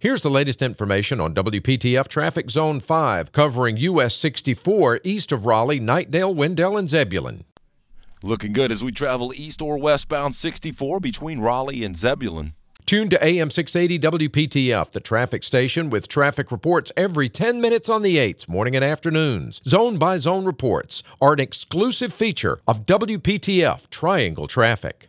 Here's the latest information on WPTF Traffic Zone 5, covering US 64 east of Raleigh, Knightdale, Wendell, and Zebulon. Looking good as we travel east or westbound 64 between Raleigh and Zebulon. Tune to AM 680 WPTF, the traffic station with traffic reports every 10 minutes on the 8s, morning and afternoons. Zone by zone reports are an exclusive feature of WPTF Triangle Traffic.